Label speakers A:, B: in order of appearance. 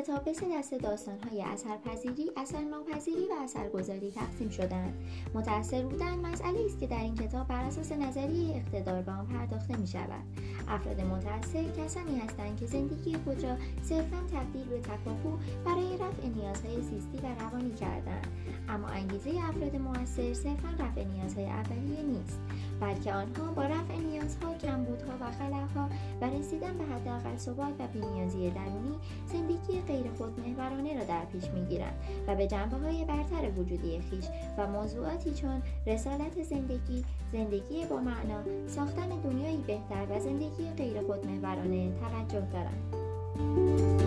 A: به سه دسته داستانهای اثرپذیری اثرناپذیری و اثرگذاری تقسیم شدند متأثر بودن مسئله است که در این کتاب بر اساس نظریه اقتدار به آن پرداخته می شود افراد متأثر کسانی هستند که زندگی خود را صرفا تبدیل به تکاپو برای رفع نیازهای زیستی و روانی کردند اما انگیزه افراد موثر صرفا رفع نیازهای اولیه نیست بلکه آنها با رفع نیازها کمبودها و خلاها و رسیدن به حداقل ثبات و بینیازی درونی زندگی غیر خودمحورانه را در پیش می‌گیرند و به جنبه های برتر وجودی خیش و موضوعاتی چون رسالت زندگی زندگی با معنا ساختن دنیایی بهتر و زندگی غیر خودمحورانه توجه دارند.